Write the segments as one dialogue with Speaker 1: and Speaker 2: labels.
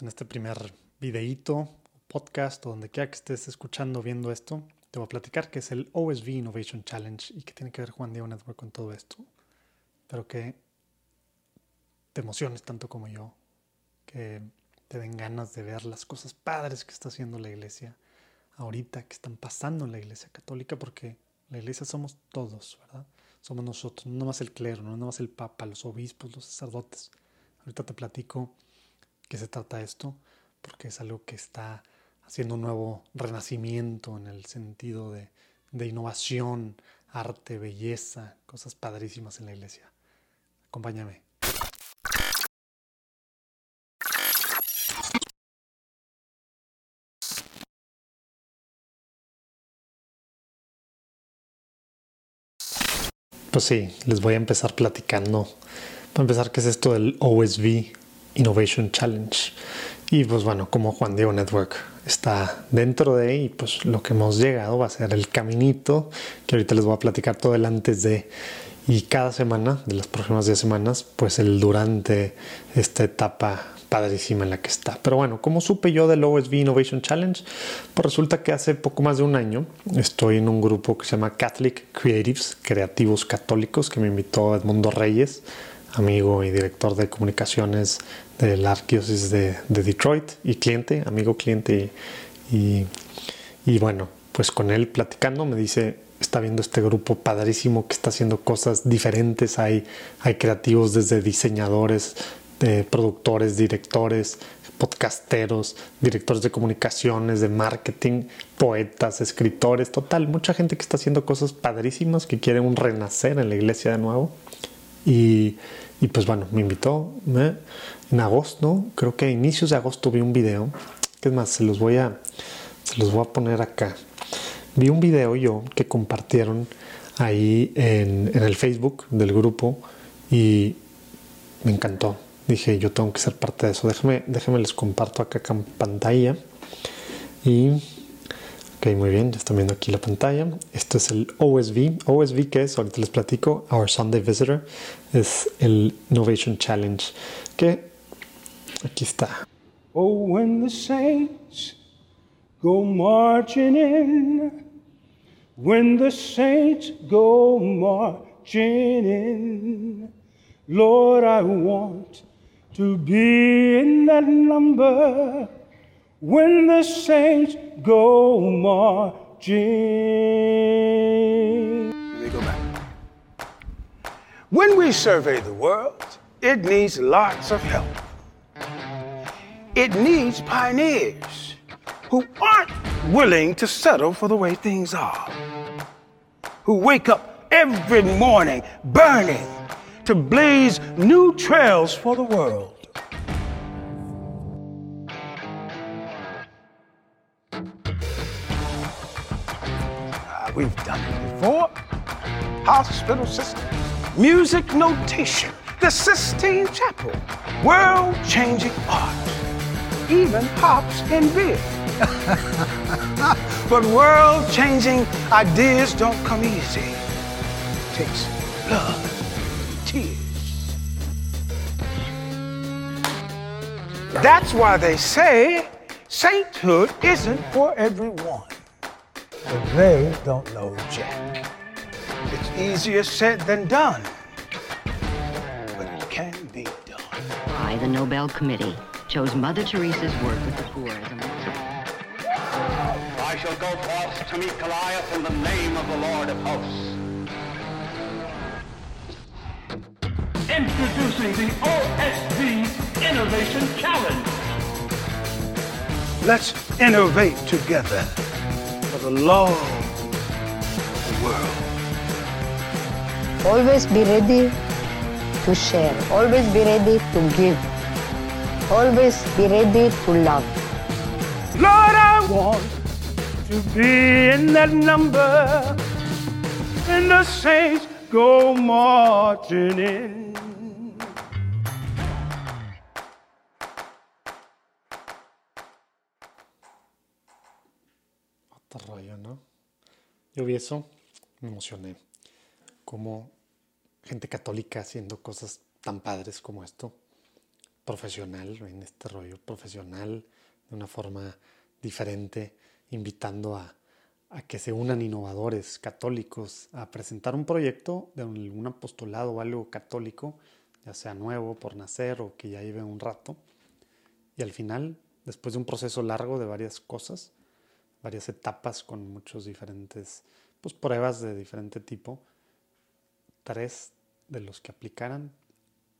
Speaker 1: en este primer videíto, podcast o donde quiera que estés escuchando, viendo esto, te voy a platicar que es el OSV Innovation Challenge y que tiene que ver Juan Diego Network con todo esto. Pero que te emociones tanto como yo, que te den ganas de ver las cosas padres que está haciendo la iglesia ahorita, que están pasando en la iglesia católica, porque la iglesia somos todos, ¿verdad? Somos nosotros, no más el clero, no más el papa, los obispos, los sacerdotes. Ahorita te platico qué se trata esto, porque es algo que está haciendo un nuevo renacimiento en el sentido de, innovación, arte, belleza, cosas padrísimas en la iglesia. Acompáñame. Pues sí, les voy a empezar platicando. Para empezar, ¿qué es esto del OSV Innovation Challenge? Y pues bueno, como Juan Diego Network está dentro de y pues lo que hemos llegado va a ser el caminito, que ahorita les voy a platicar todo el antes de y cada semana, de las próximas 10 semanas, pues el durante esta etapa padrísima en la que está. Pero bueno, ¿cómo supe yo del OSV Innovation Challenge? Pues resulta que hace poco más de un año estoy en un grupo que se llama Catholic Creatives, Creativos Católicos, que me invitó Edmundo Reyes, amigo y director de comunicaciones de la Arquidiócesis de, de, Detroit y cliente, amigo cliente y, bueno, pues con él platicando me dice, está viendo este grupo padrísimo que está haciendo cosas diferentes. Hay, hay creativos desde diseñadores, productores, directores, podcasteros, directores de comunicaciones, de marketing, poetas, escritores, total, mucha gente que está haciendo cosas padrísimas, que quiere un renacer en la iglesia de nuevo. Y, pues bueno, me invitó en agosto, creo que a inicios de agosto vi un video, que es más, se los voy a, se los voy a poner acá. Vi un video yo que compartieron ahí en, en el Facebook del grupo y me encantó dije, yo tengo que ser parte de eso. Déjame, déjame les comparto acá en pantalla. Y, ok, muy bien, ya están viendo aquí la pantalla. Esto es el OSV. OSV, que es? Ahorita les platico. Our Sunday Visitor. Es el Innovation Challenge. Que aquí está. Oh, when the saints go marching in. When the saints go marching in. Lord, I want to be in that number when the saints go marching.
Speaker 2: Let me go back. When we survey the world, it needs lots of help. It needs pioneers who aren't willing to settle for the way things are, who wake up every morning burning to blaze new trails for the world. We've done it before. Hospital system, music notation, the Sistine Chapel, world changing art, even hops and beer. but world changing ideas don't come easy. It takes love tears. That's why they say sainthood isn't for everyone. But they don't know Jack. It's easier said than done, but it can be done.
Speaker 3: I, the Nobel Committee, chose Mother Teresa's work with the poor as a
Speaker 4: I shall go forth to meet Goliath in the name of the Lord of hosts.
Speaker 5: Introducing the OSV Innovation Challenge.
Speaker 2: Let's innovate together for the love of the world.
Speaker 6: Always be ready to share. Always be ready to give. Always be ready to love.
Speaker 2: Lord, I want to be in that number when the saints go marching in.
Speaker 1: Yo vi eso, me emocioné. Como gente católica haciendo cosas tan padres como esto. profesional, en este rollo profesional, de una forma diferente, invitando a, que se unan innovadores católicos a presentar un proyecto de algún apostolado o algo católico, ya sea nuevo por nacer o que ya lleve un rato. Y al final, después de un proceso largo de varias cosas, varias etapas con muchos diferentes pues, pruebas de diferente tipo, tres de los que aplicaran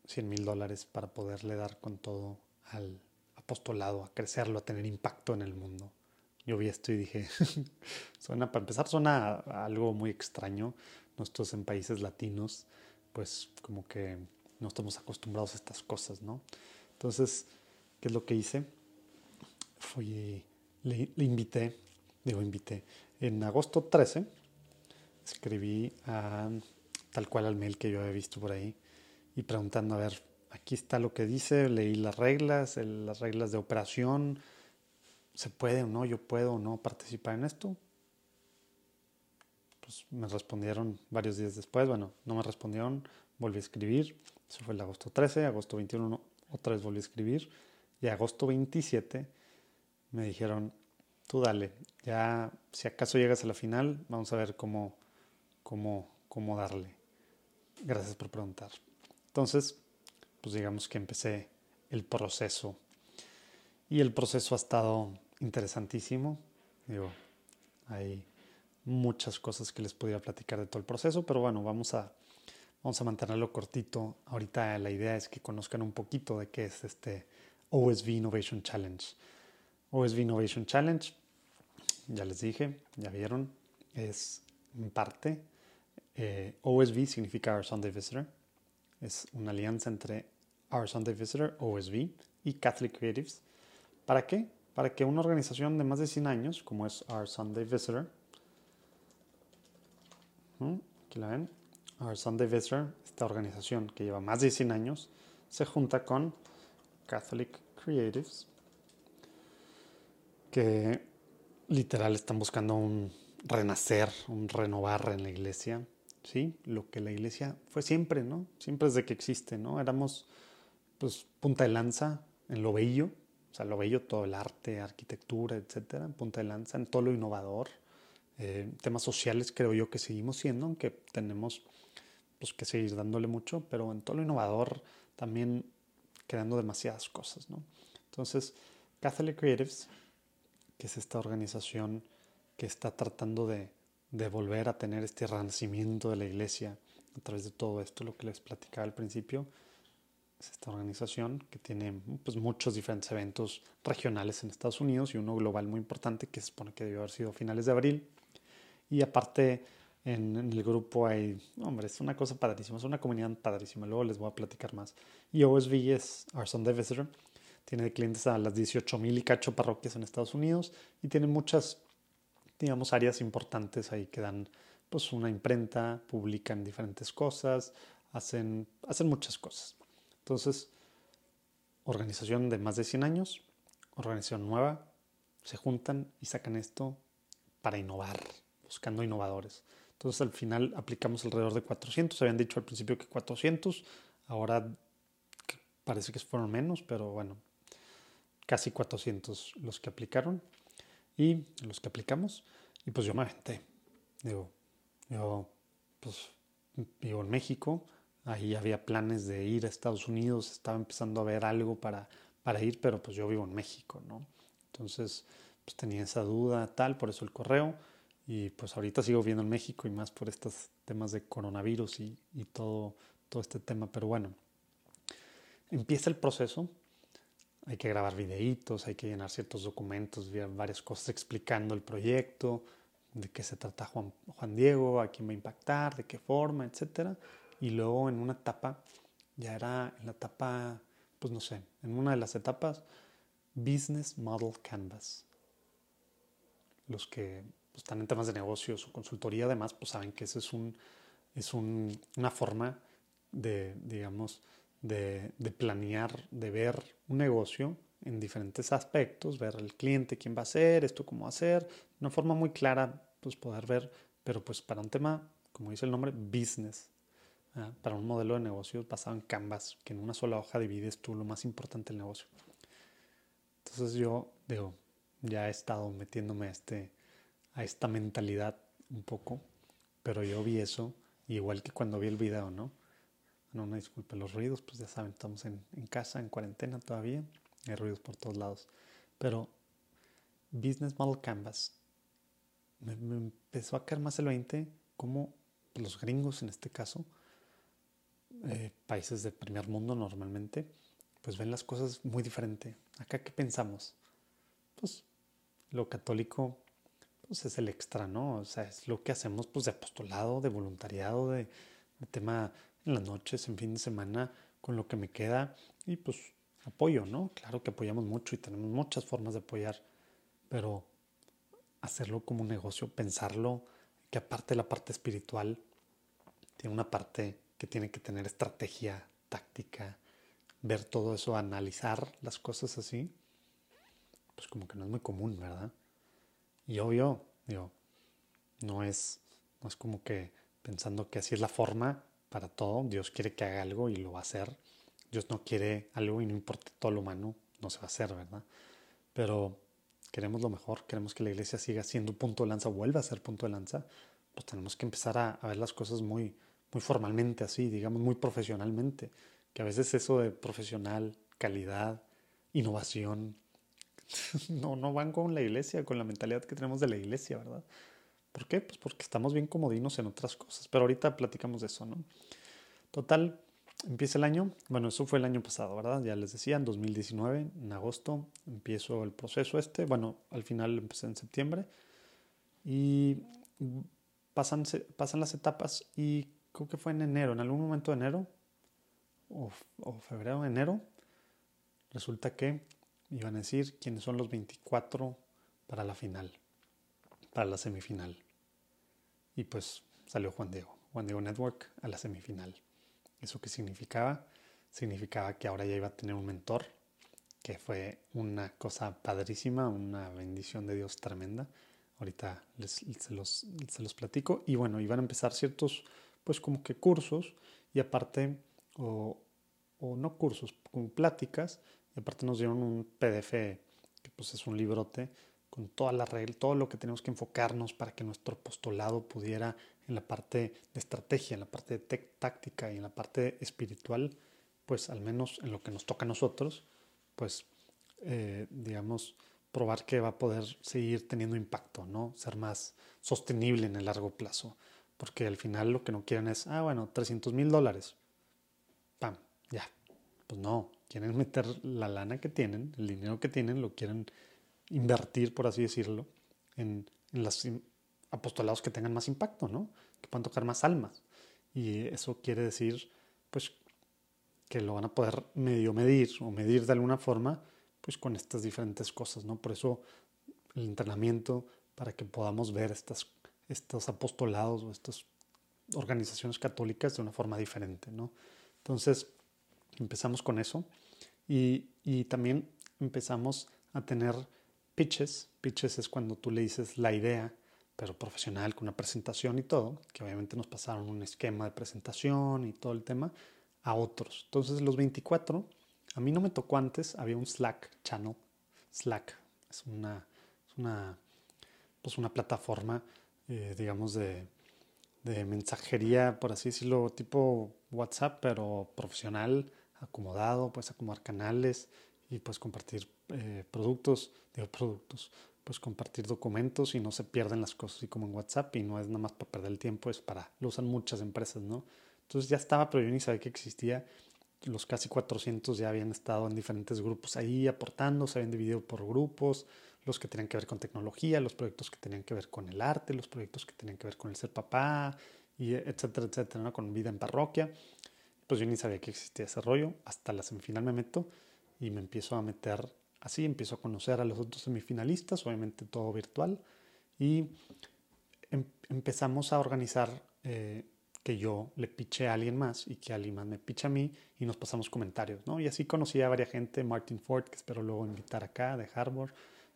Speaker 1: 100 mil dólares para poderle dar con todo al apostolado, a crecerlo, a tener impacto en el mundo. Yo vi esto y dije, suena, para empezar, suena algo muy extraño. Nosotros en países latinos, pues como que no estamos acostumbrados a estas cosas, ¿no? Entonces, ¿qué es lo que hice? Fui, le, le invité, digo, invité, en agosto 13, escribí a tal cual al mail que yo había visto por ahí y preguntando, a ver, aquí está lo que dice, leí las reglas, las reglas de operación, ¿se puede o no? ¿Yo puedo o no participar en esto? Pues me respondieron varios días después, bueno, no me respondieron, volví a escribir, eso fue el agosto 13, agosto 21 otra vez volví a escribir y agosto 27 me dijeron, tú dale, ya si acaso llegas a la final, vamos a ver cómo, cómo, cómo darle. Gracias por preguntar. Entonces, pues digamos que empecé el proceso. Y el proceso ha estado interesantísimo. Digo, hay muchas cosas que les podría platicar de todo el proceso, pero bueno, vamos a, vamos a mantenerlo cortito. Ahorita la idea es que conozcan un poquito de qué es este OSV Innovation Challenge. OSV Innovation Challenge, ya les dije, ya vieron, es en parte, eh, OSV significa Our Sunday Visitor, es una alianza entre Our Sunday Visitor, OSV, y Catholic Creatives. ¿Para qué? Para que una organización de más de 100 años, como es Our Sunday Visitor, aquí la ven, Our Sunday Visitor, esta organización que lleva más de 100 años, se junta con Catholic Creatives, que literal están buscando un renacer, un renovar en la iglesia ¿sí? Lo que la iglesia fue siempre, ¿no? Siempre desde que existe, ¿no? Éramos, pues, punta de lanza en lo bello, o sea, lo bello, todo el arte, arquitectura, etcétera, punta de lanza en todo lo innovador. Eh, temas sociales creo yo que seguimos siendo, aunque tenemos pues, que seguir dándole mucho, pero en todo lo innovador también creando demasiadas cosas, ¿no? Entonces, Catholic Creatives, que es esta organización que está tratando de de volver a tener este renacimiento de la iglesia a través de todo esto, lo que les platicaba al principio. Es esta organización que tiene pues, muchos diferentes eventos regionales en Estados Unidos y uno global muy importante que se supone que debió haber sido a finales de abril. Y aparte en, el grupo hay, hombre, es una cosa padrísima, es una comunidad padrísima, luego les voy a platicar más. Y OSV es Our Sunday Visitor, tiene clientes a las 18 mil y cacho parroquias en Estados Unidos y tiene muchas digamos, áreas importantes ahí que dan pues una imprenta, publican diferentes cosas, hacen, hacen muchas cosas. Entonces, organización de más de 100 años, organización nueva, se juntan y sacan esto para innovar, buscando innovadores. Entonces al final aplicamos alrededor de 400, habían dicho al principio que 400, ahora parece que fueron menos, pero bueno, casi 400 los que aplicaron y los que aplicamos. Y pues yo me aventé. Digo, yo pues vivo en México, ahí había planes de ir a Estados Unidos, estaba empezando a ver algo para, para ir, pero pues yo vivo en México, ¿no? Entonces, pues tenía esa duda, tal, por eso el correo. Y pues ahorita sigo viendo en México y más por estos temas de coronavirus y, y todo, todo este tema. Pero bueno, empieza el proceso hay que grabar videitos, hay que llenar ciertos documentos, varias cosas explicando el proyecto, de qué se trata Juan, Juan Diego, a quién va a impactar, de qué forma, etc. Y luego en una etapa, ya era en la etapa, pues no sé, en una de las etapas, Business Model Canvas. Los que pues, están en temas de negocios o consultoría además, pues saben que esa es, un, es un, una forma de, digamos, de, planear, de ver un negocio en diferentes aspectos, ver el cliente, quién va a ser, esto cómo hacer, de una forma muy clara, pues poder ver, pero pues para un tema, como dice el nombre, business. ¿ah? para un modelo de negocio basado en Canvas, que en una sola hoja divides tú lo más importante del negocio. Entonces yo digo, ya he estado metiéndome a, este, a esta mentalidad un poco, pero yo vi eso, igual que cuando vi el video, ¿no? No, no disculpe los ruidos, pues ya saben, estamos en, en casa, en cuarentena todavía, hay ruidos por todos lados. Pero Business Model Canvas me, empezó a caer más el 20 como los gringos en este caso, eh, países de primer mundo normalmente, pues ven las cosas muy diferente. Acá, ¿qué pensamos? Pues lo católico pues es el extra, ¿no? O sea, es lo que hacemos pues de apostolado, de voluntariado, de tema en las noches, en fin de semana, con lo que me queda y pues apoyo, ¿no? Claro que apoyamos mucho y tenemos muchas formas de apoyar, pero hacerlo como un negocio, pensarlo, que aparte de la parte espiritual, tiene una parte que tiene que tener estrategia, táctica, ver todo eso, analizar las cosas así, pues como que no es muy común, ¿verdad? Y obvio, digo, no es, no es como que pensando que así es la forma para todo, Dios quiere que haga algo y lo va a hacer, Dios no quiere algo y no importa todo lo humano, no se va a hacer, ¿verdad? Pero queremos lo mejor, queremos que la iglesia siga siendo punto de lanza, vuelva a ser punto de lanza, pues tenemos que empezar a, a ver las cosas muy, muy formalmente así, digamos, muy profesionalmente. Que a veces eso de profesional, calidad, innovación, no, no van con la iglesia, con la mentalidad que tenemos de la iglesia, ¿verdad? ¿Por qué? Pues porque estamos bien comodinos en otras cosas. Pero ahorita platicamos de eso, ¿no? Total, empieza el año. Bueno, eso fue el año pasado, ¿verdad? Ya les decía, en 2019, en agosto, empiezo el proceso este. Bueno, al final empecé en septiembre. Y pasan, las etapas y creo que fue en enero, en algún momento de enero, o, o febrero, enero, resulta que iban a decir quiénes son los 24 para la final, para la semifinal. Y pues salió Juan Diego, Juan Diego Network a la semifinal. ¿Eso qué significaba? Significaba que ahora ya iba a tener un mentor, que fue una cosa padrísima, una bendición de Dios tremenda. Ahorita les, se, los, se los platico. Y bueno, iban a empezar ciertos pues como que cursos y aparte, o, o no cursos, como pláticas, y aparte nos dieron un PDF que pues es un librote con toda la regla, todo lo que tenemos que enfocarnos para que nuestro apostolado pudiera en la parte de estrategia, en la parte de táctica y en la parte espiritual, pues al menos en lo que nos toca a nosotros, pues eh, digamos, probar que va a poder seguir teniendo impacto, ¿no? Ser más sostenible en el largo plazo porque al final lo que no quieren es, ah, bueno, 300 mil dólares. Pam, ya. Pues no, quieren meter la lana que tienen, el dinero que tienen, lo quieren invertir, por así decirlo, en, en los apostolados que tengan más impacto, ¿no? Que puedan tocar más almas. Y eso quiere decir, pues, que lo van a poder medio medir o medir de alguna forma, pues con estas diferentes cosas, ¿no? Por eso el entrenamiento, para que podamos ver estos apostolados o estas organizaciones católicas de una forma diferente, ¿no? Entonces empezamos con eso y también empezamos a tener pitches. Pitches es cuando tú le dices la idea, pero profesional, con una presentación y todo, que obviamente nos pasaron un esquema de presentación y todo el tema, a otros. Entonces los 24, a mí no me tocó antes, había un Slack channel. Slack es una, es una, pues una plataforma eh, digamos, de, de, mensajería, por así decirlo, tipo WhatsApp, pero profesional, acomodado, puedes acomodar canales y pues compartir eh, productos, digo productos, pues compartir documentos y no se pierden las cosas así como en WhatsApp y no es nada más para perder el tiempo, es para, lo usan muchas empresas, ¿no? Entonces ya estaba, pero yo ni sabía que existía. Los casi 400 ya habían estado en diferentes grupos ahí aportando, se habían dividido por grupos, los que tenían que ver con tecnología, los proyectos que tenían que ver con el arte, los proyectos que tenían que ver con el ser papá, y etcétera, etcétera, ¿no? con vida en parroquia. Pues yo ni sabía que existía ese rollo. Hasta la semifinal me meto y me empiezo a meter así, empiezo a conocer a los otros semifinalistas, obviamente todo virtual, y em empezamos a organizar eh, que yo le piche a alguien más y que alguien más me piche a mí y nos pasamos comentarios, ¿no? Y así conocí a varias gente, Martin Ford, que espero luego invitar acá, de Harvard,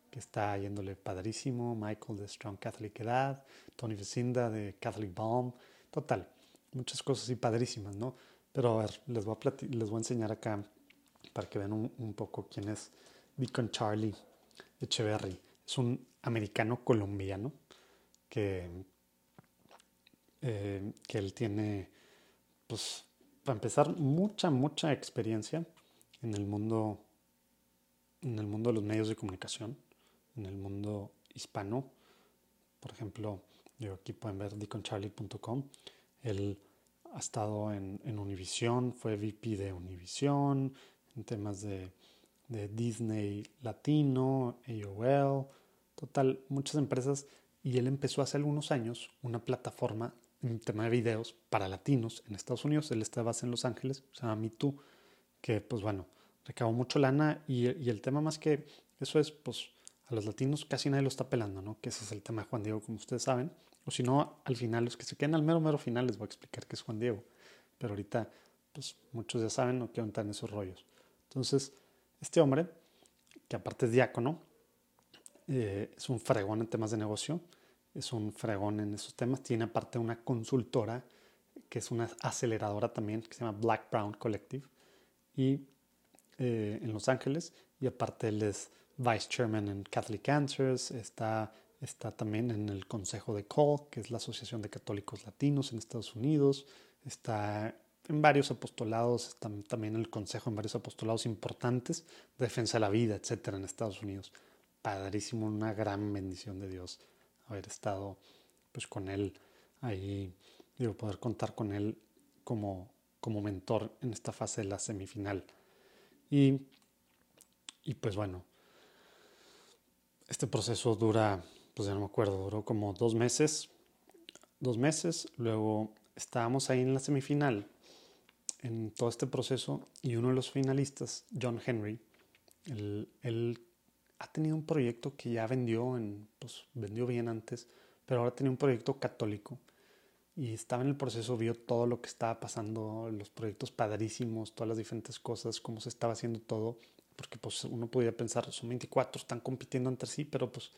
Speaker 1: que está yéndole padrísimo, Michael de Strong Catholic Edad, Tony Vecinda de Catholic Balm, total. muchas cosas así padrísimas, ¿no? Pero a ver, les voy a, les voy a enseñar acá para que vean un, poco quién es Deacon Charlie Echeverry. Es un americano colombiano que, eh, que él tiene, pues, para empezar, mucha, mucha experiencia en el mundo, en el mundo de los medios de comunicación, en el mundo hispano. Por ejemplo, yo aquí pueden ver deaconcharlie.com. Él ha estado en, Univision, fue VP de Univision, en temas de, de Disney Latino, AOL, total, muchas empresas. Y él empezó hace algunos años una plataforma en tema de videos para latinos en Estados Unidos. Él está base en Los Ángeles, se llama MeToo, que pues bueno, recabó mucho lana y, y, el tema más que eso es, pues a los latinos casi nadie lo está pelando, ¿no? Que ese es el tema de Juan Diego, como ustedes saben. O si no, al final, los que se queden al mero, mero final les voy a explicar qué es Juan Diego. Pero ahorita, pues muchos ya saben, no quiero entrar en esos rollos. Entonces, este hombre, que aparte es diácono, eh, es un fregón en temas de negocio, es un fregón en esos temas, tiene aparte una consultora que es una aceleradora también, que se llama Black Brown Collective, y eh, en Los Ángeles, y aparte él es vice chairman en Catholic Answers, está, está también en el consejo de CALL, que es la Asociación de Católicos Latinos en Estados Unidos, está en varios apostolados, también el consejo en varios apostolados importantes, defensa de la vida, etcétera, en Estados Unidos. Padrísimo, una gran bendición de Dios haber estado pues con él ahí, digo, poder contar con él como, como mentor en esta fase de la semifinal. Y, y pues bueno, este proceso dura, pues ya no me acuerdo, duró como dos meses, dos meses, luego estábamos ahí en la semifinal en todo este proceso y uno de los finalistas, John Henry, él, ha tenido un proyecto que ya vendió, en, pues vendió bien antes, pero ahora tenía un proyecto católico y estaba en el proceso, vio todo lo que estaba pasando, los proyectos padrísimos, todas las diferentes cosas, cómo se estaba haciendo todo, porque pues uno podía pensar, son 24, están compitiendo entre sí, pero pues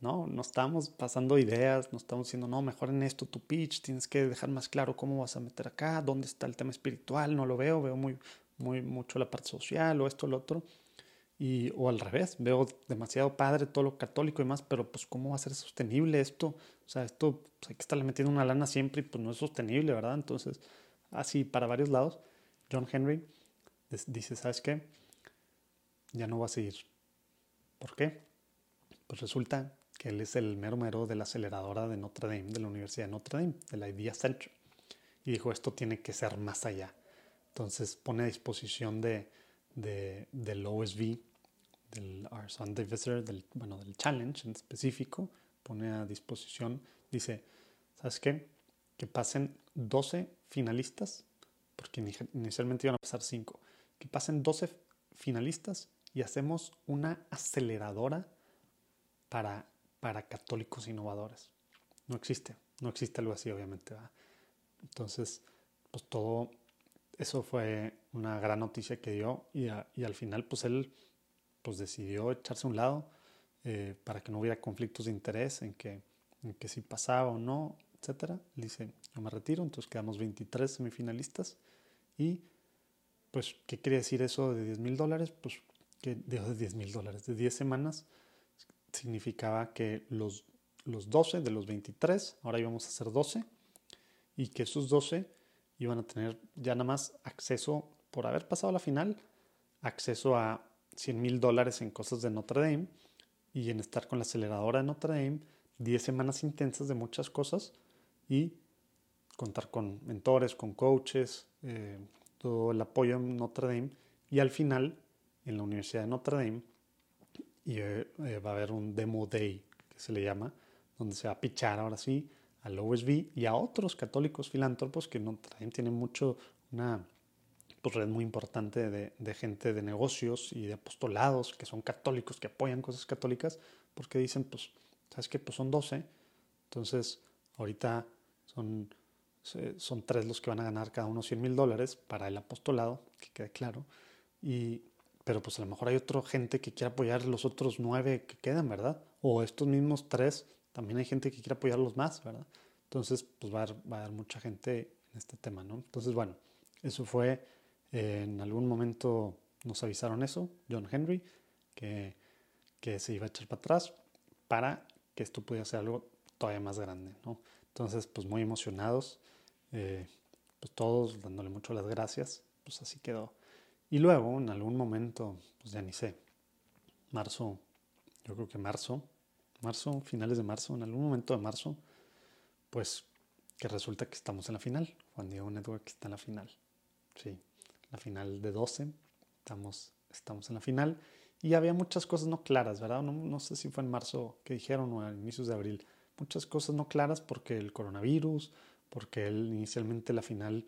Speaker 1: no, no estamos pasando ideas, no estamos diciendo, no, mejor en esto tu pitch, tienes que dejar más claro cómo vas a meter acá, dónde está el tema espiritual, no lo veo, veo muy, muy mucho la parte social o esto o lo otro. Y, o al revés, veo demasiado padre todo lo católico y más, pero pues cómo va a ser sostenible esto, o sea, esto pues, hay que estarle metiendo una lana siempre y pues no es sostenible, ¿verdad? Entonces, así para varios lados, John Henry dice, ¿sabes qué? Ya no va a seguir. ¿Por qué? Pues resulta que él es el mero mero de la aceleradora de Notre Dame, de la Universidad de Notre Dame, de la Idea Center. Y dijo, esto tiene que ser más allá. Entonces pone a disposición de, del OSV, del Our Sunday Visitor, del, bueno, del Challenge en específico, pone a disposición, dice, ¿sabes qué? Que pasen 12 finalistas, porque inicialmente iban a pasar 5, que pasen 12 finalistas y hacemos una aceleradora para para católicos innovadores. No existe, no existe algo así, obviamente. Entonces, pues todo eso fue una gran noticia que dio y, al final, pues él pues decidió echarse a un lado eh, para que no hubiera conflictos de interés en que, en que si pasaba o no, etcétera. Le dice, yo me retiro, entonces quedamos 23 semifinalistas y pues, ¿qué quiere decir eso de 10 mil dólares? Pues que de 10 mil dólares, de 10 semanas significaba que los, los 12 de los 23, ahora íbamos a hacer 12, y que esos 12 iban a tener ya nada más acceso, por haber pasado la final, acceso a 100 mil dólares en cosas de Notre Dame y en estar con la aceleradora de Notre Dame, 10 semanas intensas de muchas cosas y contar con mentores, con coaches, eh, todo el apoyo en Notre Dame y al final en la Universidad de Notre Dame y eh, eh, va a haber un demo day que se le llama, donde se va a pichar ahora sí al OSB y a otros católicos filántropos que no, también tienen mucho una pues, red muy importante de, de, gente de negocios y de apostolados que son católicos, que apoyan cosas católicas, porque dicen, pues, ¿sabes qué? Pues son 12, entonces ahorita son, son tres los que van a ganar cada uno 100 mil dólares para el apostolado, que quede claro, y pero pues a lo mejor hay otra gente que quiere apoyar los otros nueve que quedan, ¿verdad? O estos mismos tres, también hay gente que quiere apoyar los más, ¿verdad? Entonces, pues va a, haber, va a haber mucha gente este tema, ¿no? Entonces, bueno, eso fue, eh, en algún momento nos avisaron eso, John Henry, que, que se iba a echar para atrás para que esto pudiera ser algo todavía más grande, ¿no? Entonces, pues muy emocionados, eh, pues todos dándole mucho las gracias, pues así quedó. Y luego, en algún momento, pues ya ni sé, marzo, yo creo que marzo, marzo, finales de marzo, en algún momento de marzo, pues que resulta que estamos en la final. Juan Diego Network está en la final. Sí, la final de 12, estamos, estamos en la final. Y había muchas cosas no claras, ¿verdad? No, no sé si fue en marzo que dijeron o a inicios de abril. Muchas cosas no claras porque el coronavirus, porque él inicialmente la final,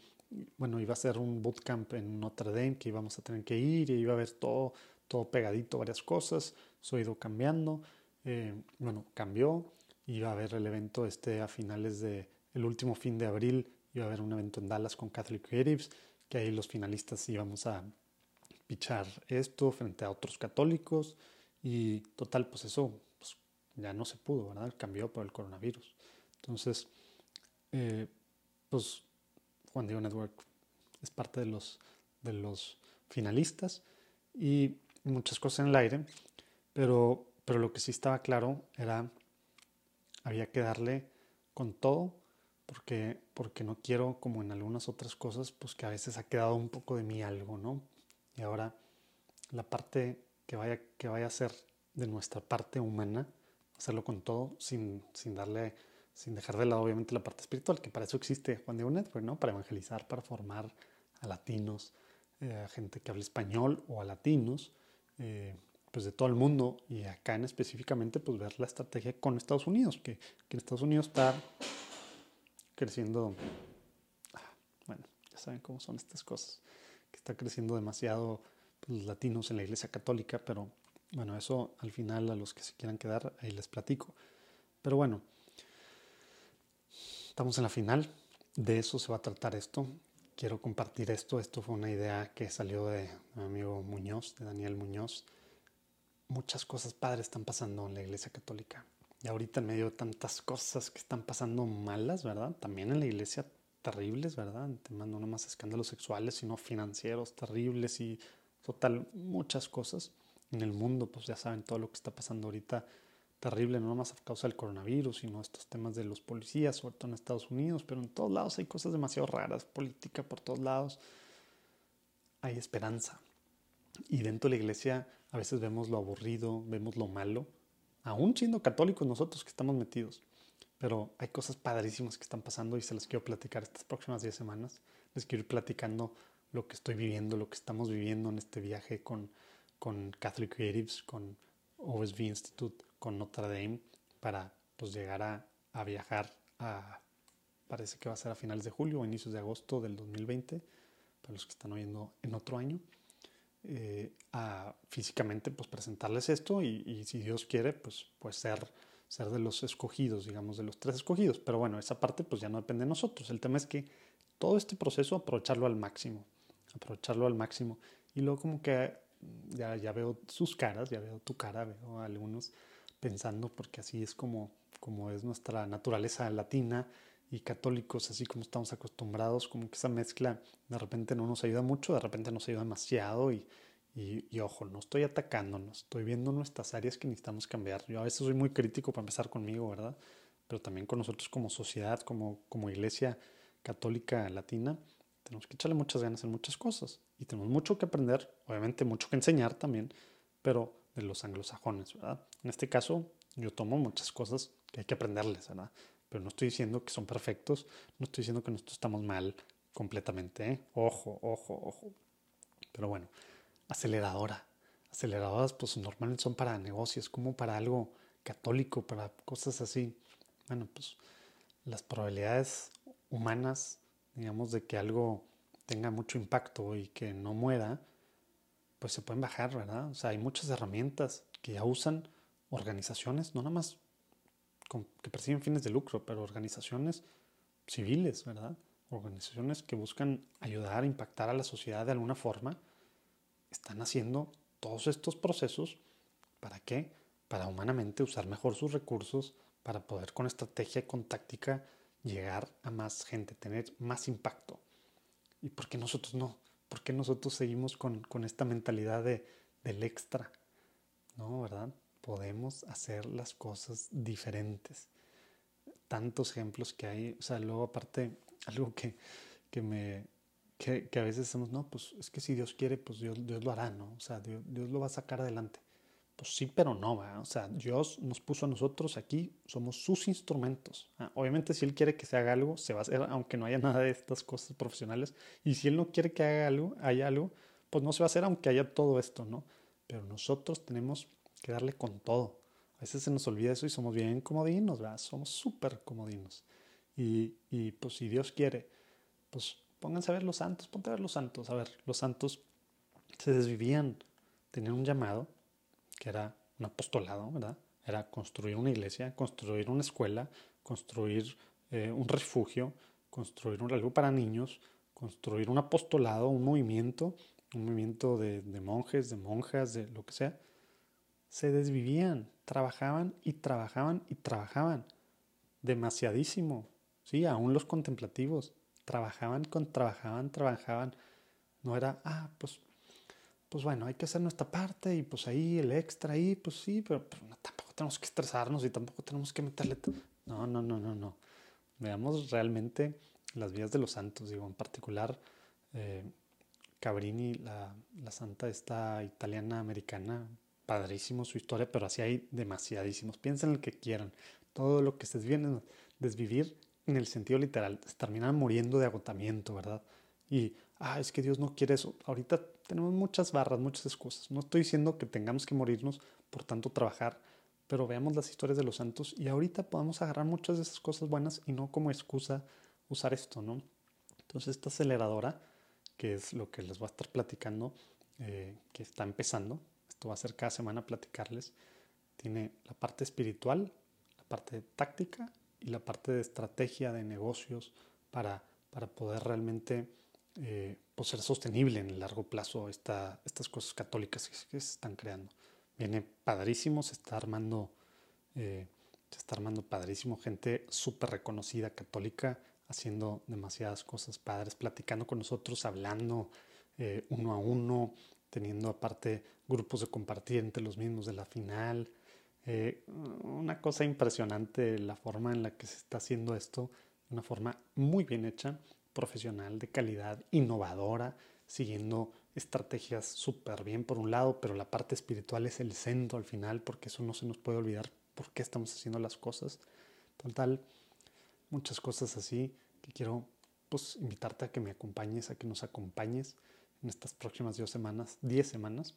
Speaker 1: bueno, iba a ser un bootcamp en Notre Dame que íbamos a tener que ir y iba a haber todo, todo pegadito, varias cosas. Eso ha ido cambiando. Eh, bueno, cambió. Iba a haber el evento este a finales de el último fin de abril. Iba a haber un evento en Dallas con Catholic Creatives, que ahí los finalistas íbamos a pichar esto frente a otros católicos. Y total, pues eso pues, ya no se pudo, ¿verdad? Cambió por el coronavirus. Entonces, eh, pues Juan Diego Network es parte de los, de los finalistas y muchas cosas en el aire, pero, pero lo que sí estaba claro era, había que darle con todo, porque, porque no quiero, como en algunas otras cosas, pues que a veces ha quedado un poco de mí algo, ¿no? Y ahora la parte que vaya, que vaya a ser de nuestra parte humana, hacerlo con todo, sin, sin darle sin dejar de lado obviamente la parte espiritual, que para eso existe Juan Diego Network, ¿no? Para evangelizar, para formar a latinos, eh, a gente que habla español o a latinos, eh, pues de todo el mundo y acá en específicamente pues ver la estrategia con Estados Unidos, que, que en Estados Unidos está creciendo, ah, bueno, ya saben cómo son estas cosas, que está creciendo demasiado pues, los latinos en la Iglesia Católica, pero bueno, eso al final a los que se quieran quedar ahí les platico. Pero bueno, Estamos en la final, de eso se va a tratar esto. Quiero compartir esto. Esto fue una idea que salió de, mi amigo Muñoz, de Daniel Muñoz. Muchas cosas padres están pasando en la Iglesia Católica. Y ahorita en medio de tantas cosas que están pasando malas, ¿verdad? También en la Iglesia terribles, ¿verdad? Te mando no más escándalos sexuales, sino financieros terribles y total, muchas cosas. En el mundo, pues ya saben todo lo que está pasando ahorita terrible, no más a causa del coronavirus, sino estos temas de los policías, sobre todo en Estados Unidos, pero en todos lados hay cosas demasiado raras, política por todos lados. Hay esperanza. Y dentro de la iglesia a veces vemos lo aburrido, vemos lo malo, aún siendo católicos nosotros que estamos metidos. Pero hay cosas padrísimas que están pasando y se las quiero platicar estas próximas 10 semanas. Les quiero ir platicando lo que estoy viviendo, lo que estamos viviendo en este viaje con, con Catholic Creatives, con OSV Institute con Notre Dame para pues, llegar a, a, viajar a, parece que va a ser a finales de julio o inicios de agosto del 2020, para los que están oyendo en otro año, eh, a físicamente pues presentarles esto y, y, si Dios quiere pues, pues ser, ser de los escogidos, digamos, de los tres escogidos. Pero bueno, esa parte pues ya no depende de nosotros. El tema es que todo este proceso aprovecharlo al máximo, aprovecharlo al máximo. Y luego como que ya, ya veo sus caras, ya veo tu cara, veo a algunos pensando, porque así es como, como es nuestra naturaleza latina y católicos, así como estamos acostumbrados, como que esa mezcla de repente no nos ayuda mucho, de repente nos ayuda demasiado y, y, ojo, no estoy atacando, no estoy viendo nuestras áreas que necesitamos cambiar. Yo a veces soy muy crítico para empezar conmigo, ¿verdad? Pero también con nosotros como sociedad, como, como iglesia católica latina, tenemos que echarle muchas ganas en muchas cosas y tenemos mucho que aprender, obviamente mucho que enseñar también, pero de los anglosajones, ¿verdad? En este caso, yo tomo muchas cosas que hay que aprenderles, ¿verdad? Pero no estoy diciendo que son perfectos, no estoy diciendo que nosotros estamos mal completamente, ¿eh? Ojo, ojo, ojo. Pero bueno, aceleradora. Aceleradoras, pues normalmente son para negocios, como para algo católico, para cosas así. Bueno, pues las probabilidades humanas, digamos, de que algo tenga mucho impacto y que no muera, pues se pueden bajar, ¿verdad? O sea, hay muchas herramientas que ya usan organizaciones, no nada más que persiguen fines de lucro, pero organizaciones civiles, ¿verdad? Organizaciones que buscan ayudar impactar a la sociedad de alguna forma, están haciendo todos estos procesos, ¿para qué? Para humanamente usar mejor sus recursos, para poder con estrategia y con táctica llegar a más gente, tener más impacto. ¿Y por qué nosotros no? ¿Por qué nosotros seguimos con, con esta mentalidad de, del extra? No, ¿verdad? Podemos hacer las cosas diferentes. Tantos ejemplos que hay. O sea, luego aparte, algo que, que me... Que, a veces decimos, no, pues es que si Dios quiere, pues Dios, Dios lo hará, ¿no? O sea, Dios, Dios lo va a sacar adelante. Pues sí, pero no, ¿verdad? O sea, Dios nos puso a nosotros aquí, somos sus instrumentos. Ah, Obviamente, si Él quiere que se haga algo, se va a hacer, aunque no haya nada de estas cosas profesionales. Y si Él no quiere que haga algo, haya algo, pues no se va a hacer, aunque haya todo esto, ¿no? Pero nosotros tenemos que darle con todo. A veces se nos olvida eso y somos bien comodinos, ¿verdad? Somos súper comodinos. Y, y pues si Dios quiere, pues pónganse a ver los santos, ponte a ver los santos. A ver, los santos se desvivían, tenían un llamado que era un apostolado, ¿verdad? Era construir una iglesia, construir una escuela, construir eh, un refugio, construir un algo para niños, construir un apostolado, un movimiento, un movimiento de, monjes, de monjas, de lo que sea. Se desvivían, trabajaban y trabajaban y trabajaban. Demasiadísimo. Sí, aún los contemplativos. Trabajaban, con, trabajaban, trabajaban. No era, ah, pues pues bueno, hay que hacer nuestra parte y pues ahí el extra ahí, pues sí, pero, pero no, tampoco tenemos que estresarnos y tampoco tenemos que meterle... No, no, no, no, no. Veamos realmente las vidas de los santos, digo, en particular eh, Cabrini, la, la santa esta italiana americana, padrísimo su historia, pero así hay demasiadísimos. Piensen en el que quieran. Todo lo que se desviven desvivir en el sentido literal, se terminan muriendo de agotamiento, ¿verdad? Y, ah, es que Dios no quiere eso. Ahorita tenemos muchas barras, muchas excusas. No estoy diciendo que tengamos que morirnos por tanto trabajar, pero veamos las historias de los santos y ahorita podemos agarrar muchas de esas cosas buenas y no como excusa usar esto, ¿no? Entonces esta aceleradora, que es lo que les voy a estar platicando, eh, que está empezando, esto va a ser cada semana platicarles, tiene la parte espiritual, la parte táctica y la parte de estrategia de negocios para, para poder realmente eh, pues ser sostenible en el largo plazo esta, estas cosas católicas que, que, se están creando. Viene padrísimo, se está armando, eh, se está armando padrísimo, gente súper reconocida católica haciendo demasiadas cosas padres, platicando con nosotros, hablando eh, uno a uno, teniendo aparte grupos de compartir entre los mismos de la final. Eh, una cosa impresionante la forma en la que se está haciendo esto, una forma muy bien hecha profesional de calidad, innovadora, siguiendo estrategias súper bien por un lado, pero la parte espiritual es el centro al final, porque eso no se nos puede olvidar por qué estamos haciendo las cosas. Total, muchas cosas así que quiero pues invitarte a que me acompañes, a que nos acompañes en estas próximas 10 semanas, 10 semanas,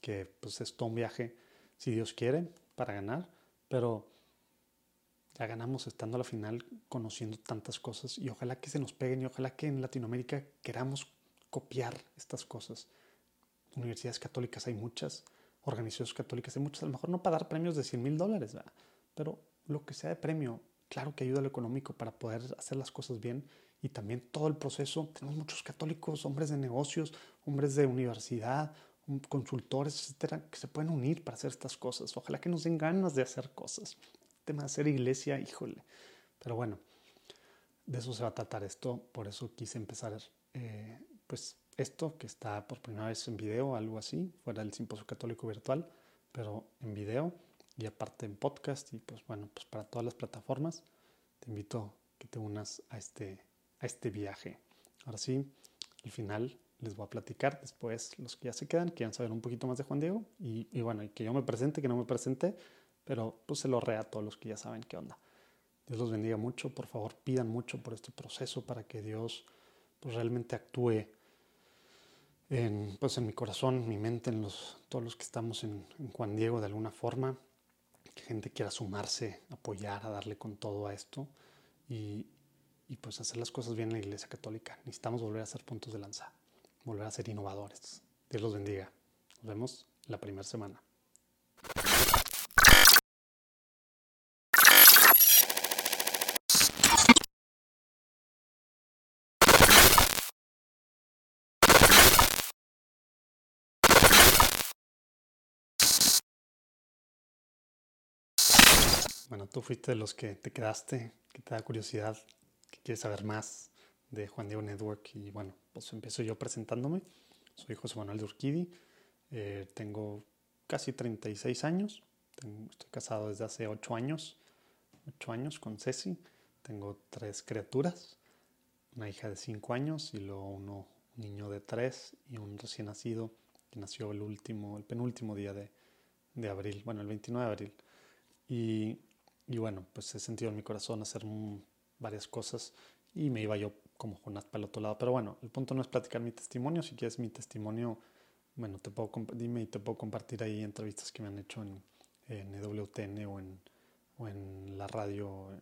Speaker 1: que pues es todo un viaje, si Dios quiere, para ganar, pero ya ganamos estando a la final conociendo tantas cosas y ojalá que se nos peguen y ojalá que en Latinoamérica queramos copiar estas cosas. Universidades católicas hay muchas, organizaciones católicas hay muchas, a lo mejor no para dar premios de 100 mil dólares, pero lo que sea de premio, claro que ayuda a lo económico para poder hacer las cosas bien y también todo el proceso. Tenemos muchos católicos, hombres de negocios, hombres de universidad, consultores, etcétera, que se pueden unir para hacer estas cosas. Ojalá que nos den ganas de hacer cosas tema de hacer iglesia, híjole. Pero bueno, de eso se va a tratar esto, por eso quise empezar eh, pues esto que está por primera vez en video, algo así, fuera del simposio católico virtual, pero en video y aparte en podcast y pues bueno, pues para todas las plataformas, te invito a que te unas a este, a este viaje. Ahora sí, al final les voy a platicar después los que ya se quedan, quieran saber un poquito más de Juan Diego y, y bueno, y que yo me presente, que no me presente, pero pues se lo rea a todos los que ya saben qué onda. Dios los bendiga mucho, por favor pidan mucho por este proceso para que Dios pues realmente actúe en, pues en mi corazón, mi mente, en los, todos los que estamos en, en Juan Diego de alguna forma, que gente quiera sumarse, apoyar, a darle con todo a esto y, y pues hacer las cosas bien en la Iglesia Católica. Necesitamos volver a ser puntos de lanza, volver a ser innovadores. Dios los bendiga. Nos vemos la primera semana. Bueno, tú fuiste de los que te quedaste, que te da curiosidad, que quieres saber más de Juan Diego Network. Y bueno, pues empiezo yo presentándome. Soy José Manuel de Urquidi, eh, tengo casi 36 años, estoy casado desde hace 8 años, 8 años con Ceci, tengo tres criaturas, una hija de 5 años y luego uno, un niño de 3 y un recién nacido que nació el último, el penúltimo día de, de abril, bueno, el 29 de abril. Y, y, bueno, pues he sentido en mi corazón hacer varias cosas y me iba yo como Jonás para el otro lado. Pero bueno, el punto no es platicar mi testimonio, si quieres mi testimonio, bueno, te puedo, dime y te puedo compartir ahí entrevistas que me han hecho en, en EWTN o en, o en la radio,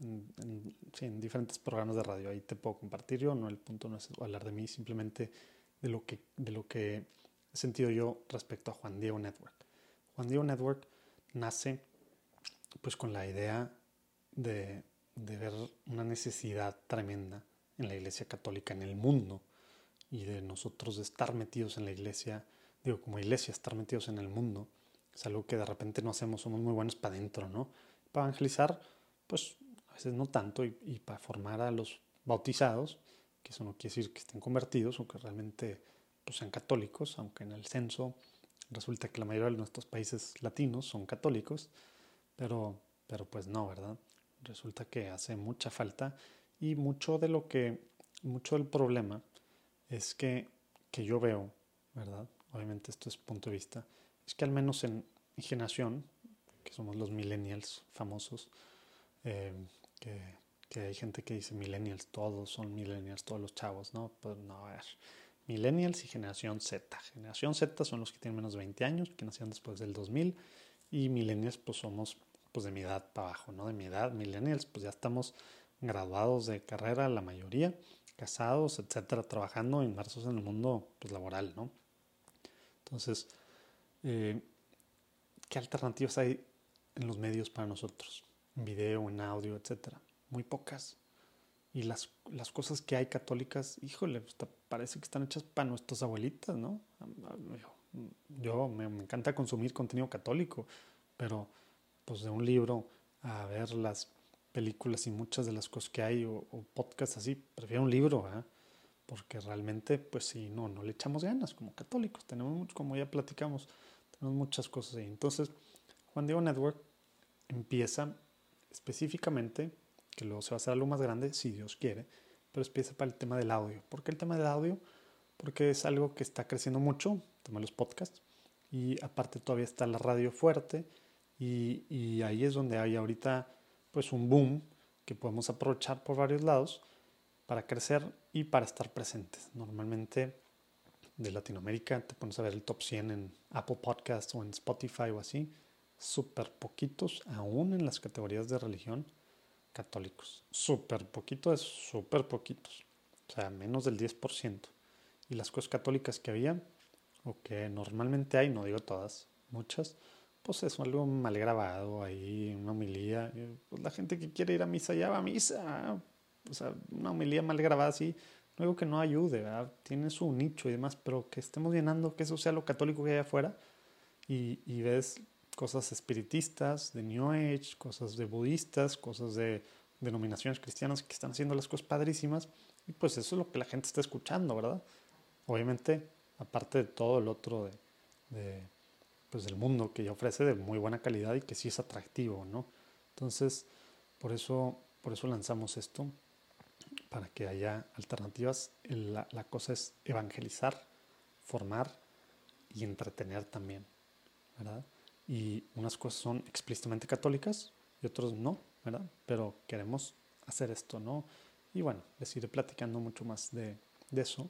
Speaker 1: en, en, sí, en, diferentes programas de radio. Ahí te puedo compartir yo, no, el punto no es hablar de mí, simplemente de lo que, de lo que he sentido yo respecto a Juan Diego Network. Juan Diego Network nace pues con la idea de, de ver una necesidad tremenda en la Iglesia Católica en el mundo y de nosotros de estar metidos en la Iglesia, digo, como Iglesia, estar metidos en el mundo, es algo que de repente no hacemos, somos muy buenos para adentro, ¿no? Para evangelizar, pues a veces no tanto, y, y, para formar a los bautizados, que eso no quiere decir que estén convertidos o que realmente pues, sean católicos, aunque en el censo resulta que la mayoría de nuestros países latinos son católicos, pero, pero pues no, ¿verdad? Resulta que hace mucha falta y mucho de lo que, mucho del problema es que, que yo veo, ¿verdad? Obviamente esto es punto de vista, es que al menos en mi generación, que somos los millennials famosos, eh, que, que, hay gente que dice millennials, todos son millennials, todos los chavos, ¿no? Pues no, a ver, millennials y generación Z. Generación Z son los que tienen menos de 20 años, que nacieron después del 2000, y millennials pues somos pues de mi edad para abajo, ¿no? De mi edad, millennials, pues ya estamos graduados de carrera, la mayoría, casados, etcétera, trabajando, inmersos en el mundo pues, laboral, ¿no? Entonces, eh, ¿qué alternativas hay en los medios para nosotros? En video, en audio, etcétera. Muy pocas. Y las, las cosas que hay católicas, híjole, parece que están hechas para nuestras abuelitas, ¿no? Yo me, me encanta consumir contenido católico, pero pues de un libro a ver las películas y muchas de las cosas que hay o, o podcasts así, prefiero un libro, ¿eh? porque realmente, pues sí, no, no le echamos ganas como católicos, tenemos como ya platicamos, tenemos muchas cosas ahí. Entonces, Juan Diego Network empieza específicamente, que luego se va a hacer algo más grande, si Dios quiere, pero empieza para el tema del audio. ¿Por qué el tema del audio? Porque es algo que está creciendo mucho, de los podcasts, y aparte todavía está la radio fuerte, y, y ahí es donde hay ahorita pues un boom que podemos aprovechar por varios lados para crecer y para estar presentes. Normalmente de Latinoamérica te pones a ver el top 100 en Apple Podcasts o en Spotify o así, súper poquitos, aún en las categorías de religión, católicos. Súper poquito es súper poquitos, o sea, menos del 10%. Y las cosas católicas que había, o que normalmente hay, no digo todas, muchas, pues es algo mal grabado ahí, una homilía. Pues la gente que quiere ir a misa ya va a misa. O sea, una homilía mal grabada así, no digo que no ayude, ¿verdad? tiene su nicho y demás, pero que estemos llenando, que eso sea lo católico que hay afuera y, y ves cosas espiritistas, de New Age, cosas de budistas, cosas de denominaciones cristianas que están haciendo las cosas padrísimas y pues eso es lo que la gente está escuchando, ¿verdad? Obviamente, aparte de todo el otro de, pues, del mundo que ya ofrece de muy buena calidad y que sí es atractivo, ¿no? Entonces, por eso, por eso lanzamos esto, para que haya alternativas. La, la cosa es evangelizar, formar y entretener también, ¿verdad? Y unas cosas son explícitamente católicas y otras no, ¿verdad? Pero queremos hacer esto, ¿no? Y bueno, les iré platicando mucho más de, de eso,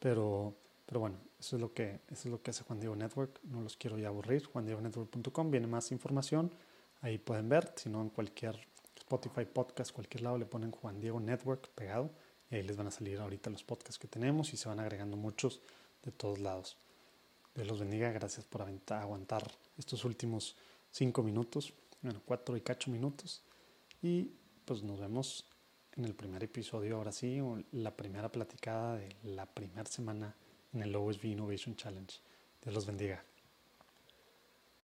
Speaker 1: pero pero bueno, eso es lo que, eso es lo que hace Juan Diego Network. No los quiero ya aburrir. JuanDiegoNetwork.com viene más información. Ahí pueden ver. Si no, en cualquier Spotify podcast, cualquier lado le ponen Juan Diego Network pegado. Y ahí les van a salir ahorita los podcasts que tenemos y se van agregando muchos de todos lados. Dios los bendiga. Gracias por aguantar estos últimos cinco minutos. Bueno, cuatro y cacho minutos. Y pues nos vemos en el primer episodio, ahora sí, la primera platicada de la primera semana en el OSV Innovation Challenge. Dios los bendiga.